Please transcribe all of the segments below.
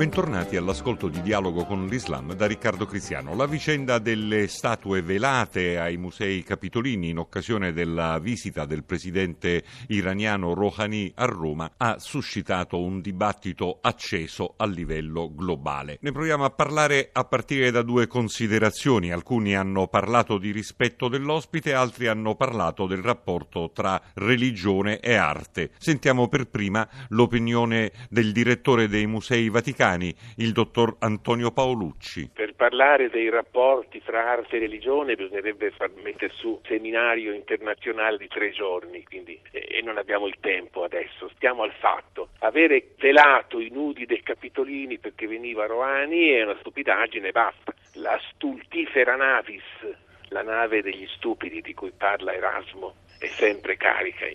Bentornati all'ascolto di Dialogo con l'Islam da Riccardo Cristiano. La vicenda delle statue velate ai musei capitolini in occasione della visita del presidente iraniano Rouhani a Roma ha suscitato un dibattito acceso a livello globale. Ne proviamo a parlare a partire da due considerazioni. Alcuni hanno parlato di rispetto dell'ospite, altri hanno parlato del rapporto tra religione e arte. Sentiamo per prima l'opinione del direttore dei musei vaticani Vaticani, il dottor Antonio Paolucci. Per parlare dei rapporti tra arte e religione bisognerebbe far mettere su un seminario internazionale di tre giorni, quindi, e non abbiamo il tempo adesso, stiamo al fatto. Avere velato i nudi dei Capitolini perché veniva Roani è una stupidaggine, basta. La stultifera navis, la nave degli stupidi di cui parla Erasmo, è sempre carica,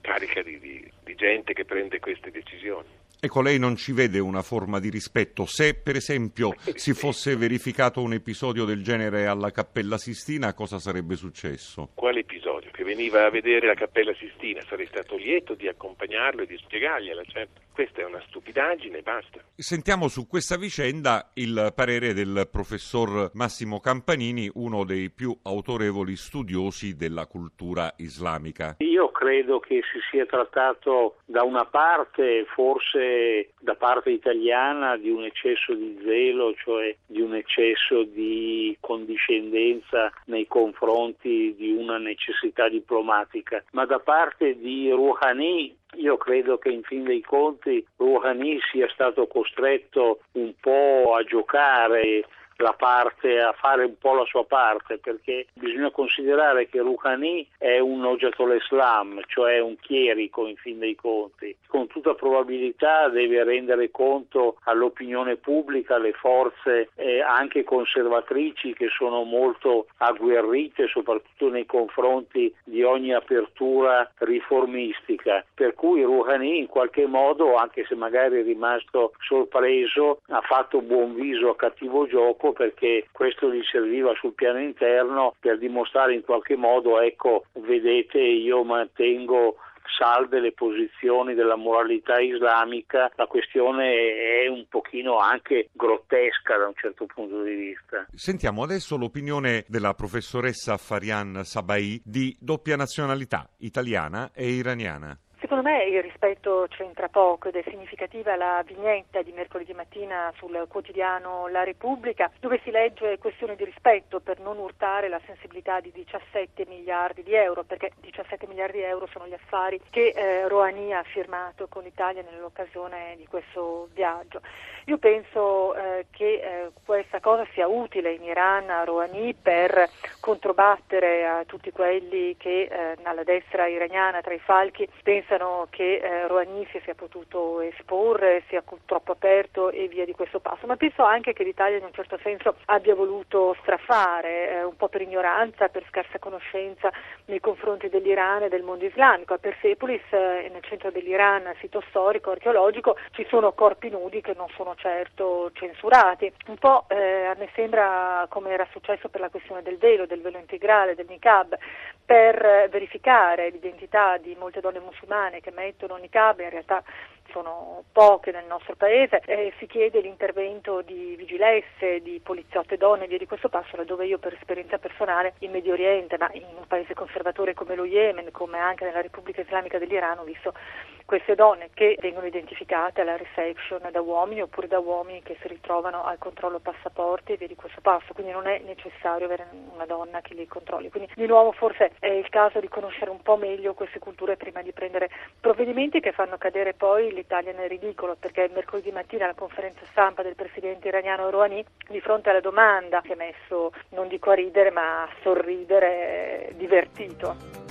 carica di, di, di gente che prende queste decisioni. Ecco, lei non ci vede una forma di rispetto. Se, per esempio, si fosse verificato un episodio del genere alla Cappella Sistina, cosa sarebbe successo? Quale episodio? Che veniva a vedere la Cappella Sistina, sarei stato lieto di accompagnarlo e di spiegargliela, certo. Questa è una stupidaggine, basta. Sentiamo su questa vicenda il parere del professor Massimo Campanini, uno dei più autorevoli studiosi della cultura islamica. Io credo che si sia trattato da una parte forse da parte italiana di un eccesso di zelo, cioè di un eccesso di condiscendenza nei confronti di una necessità diplomatica, ma da parte di Rouhani io credo che in fin dei conti Rouhani sia stato costretto un po' a giocare la parte, a fare un po' la sua parte, perché bisogna considerare che Rouhani è un Ojatul Islam, cioè un chierico in fin dei conti. Con tutta probabilità deve rendere conto all'opinione pubblica, alle forze eh, anche conservatrici che sono molto agguerrite, soprattutto nei confronti di ogni apertura riformistica. Per cui Rouhani in qualche modo, anche se magari è rimasto sorpreso, ha fatto buon viso a cattivo gioco poco perché questo gli serviva sul piano interno per dimostrare in qualche modo, ecco, vedete, io mantengo salve le posizioni della moralità islamica, la questione è un pochino anche grottesca da un certo punto di vista. Sentiamo adesso l'opinione della professoressa Farian Sabai di doppia nazionalità, italiana e iraniana. Secondo me il rispetto c'entra poco ed è significativa la vignetta di mercoledì mattina sul quotidiano La Repubblica dove si legge questione di rispetto per non urtare la sensibilità di 17 miliardi di euro perché 17 miliardi di euro sono gli affari che eh, Rouhani ha firmato con l'Italia nell'occasione di questo viaggio. Io penso eh, che eh, questa cosa sia utile in Iran a Rouhani per controbattere a tutti quelli che eh, alla destra iraniana tra i falchi pensano pensano che eh, Rouhani si sia potuto esporre, sia troppo aperto e via di questo passo, ma penso anche che l'Italia in un certo senso abbia voluto strafare, eh, un po' per ignoranza, per scarsa conoscenza nei confronti dell'Iran e del mondo islamico. A Persepolis, eh, nel centro dell'Iran, sito storico, archeologico, ci sono corpi nudi che non sono certo censurati. Un po' eh, a me sembra come era successo per la questione del velo, del velo integrale, del niqab, per verificare l'identità di molte donne musulmane che mettono niqab, in realtà sono poche nel nostro paese, eh, si chiede l'intervento di vigilesse, di poliziotte donne via di questo passo, laddove io per esperienza personale in Medio Oriente, ma in un paese conservatore come lo Yemen, come anche nella Repubblica Islamica dell'Iran, ho visto queste donne che vengono identificate alla reception da uomini oppure da uomini che si ritrovano al controllo passaporti e via di questo passo, quindi non è necessario avere una donna che li controlli. Quindi di nuovo forse è il caso di conoscere un po' meglio queste culture prima di prendere provvedimenti che fanno cadere poi l'Italia nel ridicolo, perché mercoledì mattina alla conferenza stampa del presidente iraniano Rouhani, di fronte alla domanda si è messo, non dico a ridere, ma a sorridere, divertito.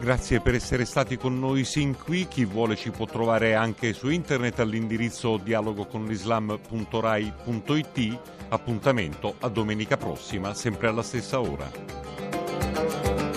Grazie per essere stati con noi sin qui. Chi vuole ci può trovare anche su internet all'indirizzo dialogoconlislam.rai.it. Appuntamento a domenica prossima, sempre alla stessa ora.